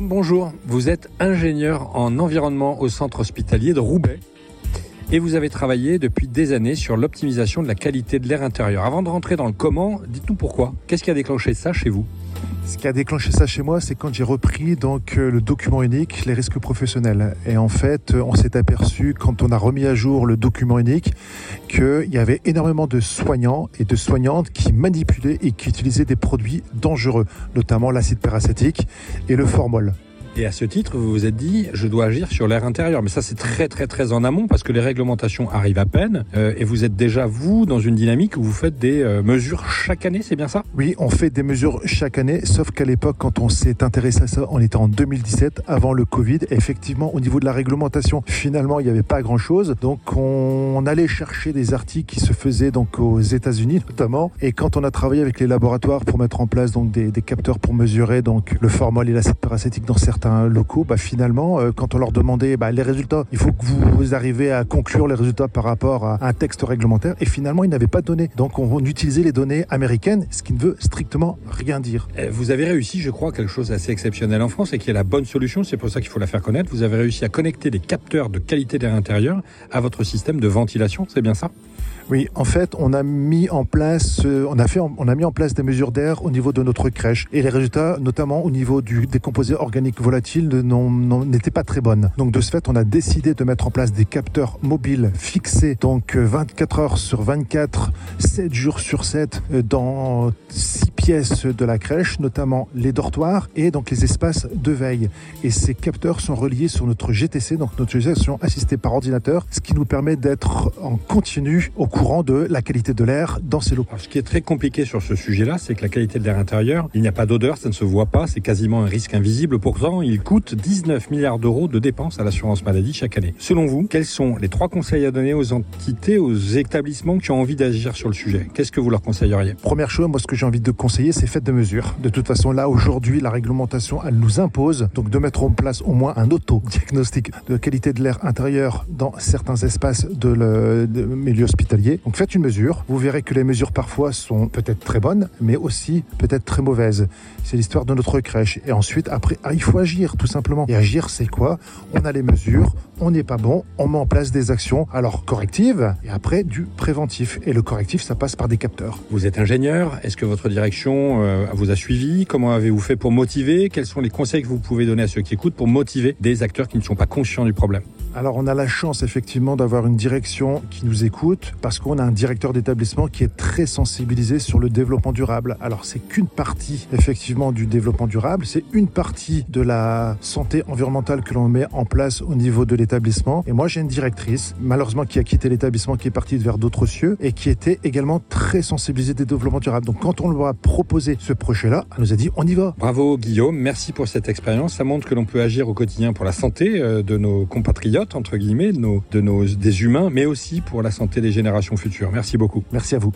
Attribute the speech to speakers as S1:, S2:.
S1: Bonjour. Vous êtes ingénieur en environnement au centre hospitalier de Roubaix et vous avez travaillé depuis des années sur l'optimisation de la qualité de l'air intérieur. Avant de rentrer dans le comment, dites-nous pourquoi. Qu'est-ce qui a déclenché ça chez vous?
S2: Ce qui a déclenché ça chez moi, c'est quand j'ai repris euh, le document unique, les risques professionnels. Et en fait, on s'est aperçu quand on a remis à jour le document unique qu'il y avait énormément de soignants et de soignantes qui manipulaient et qui utilisaient des produits dangereux, notamment l'acide paracétique et le formol.
S1: Et à ce titre, vous vous êtes dit, je dois agir sur l'air intérieur. Mais ça, c'est très, très, très en amont parce que les réglementations arrivent à peine. Euh, et vous êtes déjà, vous, dans une dynamique où vous faites des euh, mesures chaque année, c'est bien ça?
S2: Oui, on fait des mesures chaque année. Sauf qu'à l'époque, quand on s'est intéressé à ça, on était en 2017, avant le Covid. effectivement, au niveau de la réglementation, finalement, il n'y avait pas grand-chose. Donc, on allait chercher des articles qui se faisaient donc aux États-Unis, notamment. Et quand on a travaillé avec les laboratoires pour mettre en place donc des, capteurs pour mesurer donc le formol et l'acide paracétique dans certains locaux, bah, finalement, euh, quand on leur demandait bah, les résultats, il faut que vous, arrivez à conclure les résultats par rapport à un texte réglementaire, et finalement, ils n'avaient pas de données. Donc, on utilisait les données américaines, ce qui ne veut strictement rien dire.
S1: Eh, vous avez réussi, je crois, quelque chose d'assez exceptionnel en France et qui est la bonne solution, c'est pour ça qu'il faut la faire connaître. Vous avez réussi à connecter des capteurs de qualité d'air intérieur à votre système de ventilation, c'est bien ça?
S2: Oui, en fait, on a mis en place, euh, on a fait, on a mis en place des mesures d'air au niveau de notre crèche et les résultats, notamment au niveau du, des composés organiques volatiles, n'étaient pas très bonnes. Donc de ce fait, on a décidé de mettre en place des capteurs mobiles fixés, donc 24 euh, heures sur 24, 7 jours sur 7, euh, dans 6 pièces de la crèche, notamment les dortoirs et donc les espaces de veille. Et ces capteurs sont reliés sur notre GTC, donc notre gestion assistée par ordinateur, ce qui nous permet d'être en continu au courant de la qualité de l'air dans ces locaux.
S1: ce qui est très compliqué sur ce sujet-là, c'est que la qualité de l'air intérieur, il n'y a pas d'odeur, ça ne se voit pas, c'est quasiment un risque invisible. Pourtant, il coûte 19 milliards d'euros de dépenses à l'assurance maladie chaque année. Selon vous, quels sont les trois conseils à donner aux entités, aux établissements qui ont envie d'agir sur le sujet? Qu'est-ce que vous leur conseilleriez?
S2: Première chose, moi, ce que j'ai envie de conseiller, c'est faites de mesures. De toute façon, là, aujourd'hui, la réglementation, elle nous impose donc de mettre en place au moins un auto-diagnostic de qualité de l'air intérieur dans certains espaces de, le, de milieu hospitalier donc faites une mesure. Vous verrez que les mesures parfois sont peut-être très bonnes, mais aussi peut-être très mauvaises. C'est l'histoire de notre crèche. Et ensuite, après, ah, il faut agir tout simplement. Et agir, c'est quoi? On a les mesures, on n'est pas bon, on met en place des actions, alors correctives, et après du préventif. Et le correctif, ça passe par des capteurs.
S1: Vous êtes ingénieur, est-ce que votre direction euh, vous a suivi? Comment avez-vous fait pour motiver? Quels sont les conseils que vous pouvez donner à ceux qui écoutent pour motiver des acteurs qui ne sont pas conscients du problème?
S2: Alors on a la chance effectivement d'avoir une direction qui nous écoute parce qu'on a un directeur d'établissement qui est très sensibilisé sur le développement durable. Alors c'est qu'une partie effectivement du développement durable, c'est une partie de la santé environnementale que l'on met en place au niveau de l'établissement. Et moi j'ai une directrice malheureusement qui a quitté l'établissement, qui est partie vers d'autres cieux et qui était également très sensibilisée des développements durables. Donc quand on leur a proposé ce projet-là, elle nous a dit on y va.
S1: Bravo Guillaume, merci pour cette expérience. Ça montre que l'on peut agir au quotidien pour la santé euh, de nos compatriotes entre guillemets, de nos, de nos, des humains, mais aussi pour la santé des générations futures. Merci beaucoup.
S2: Merci à vous.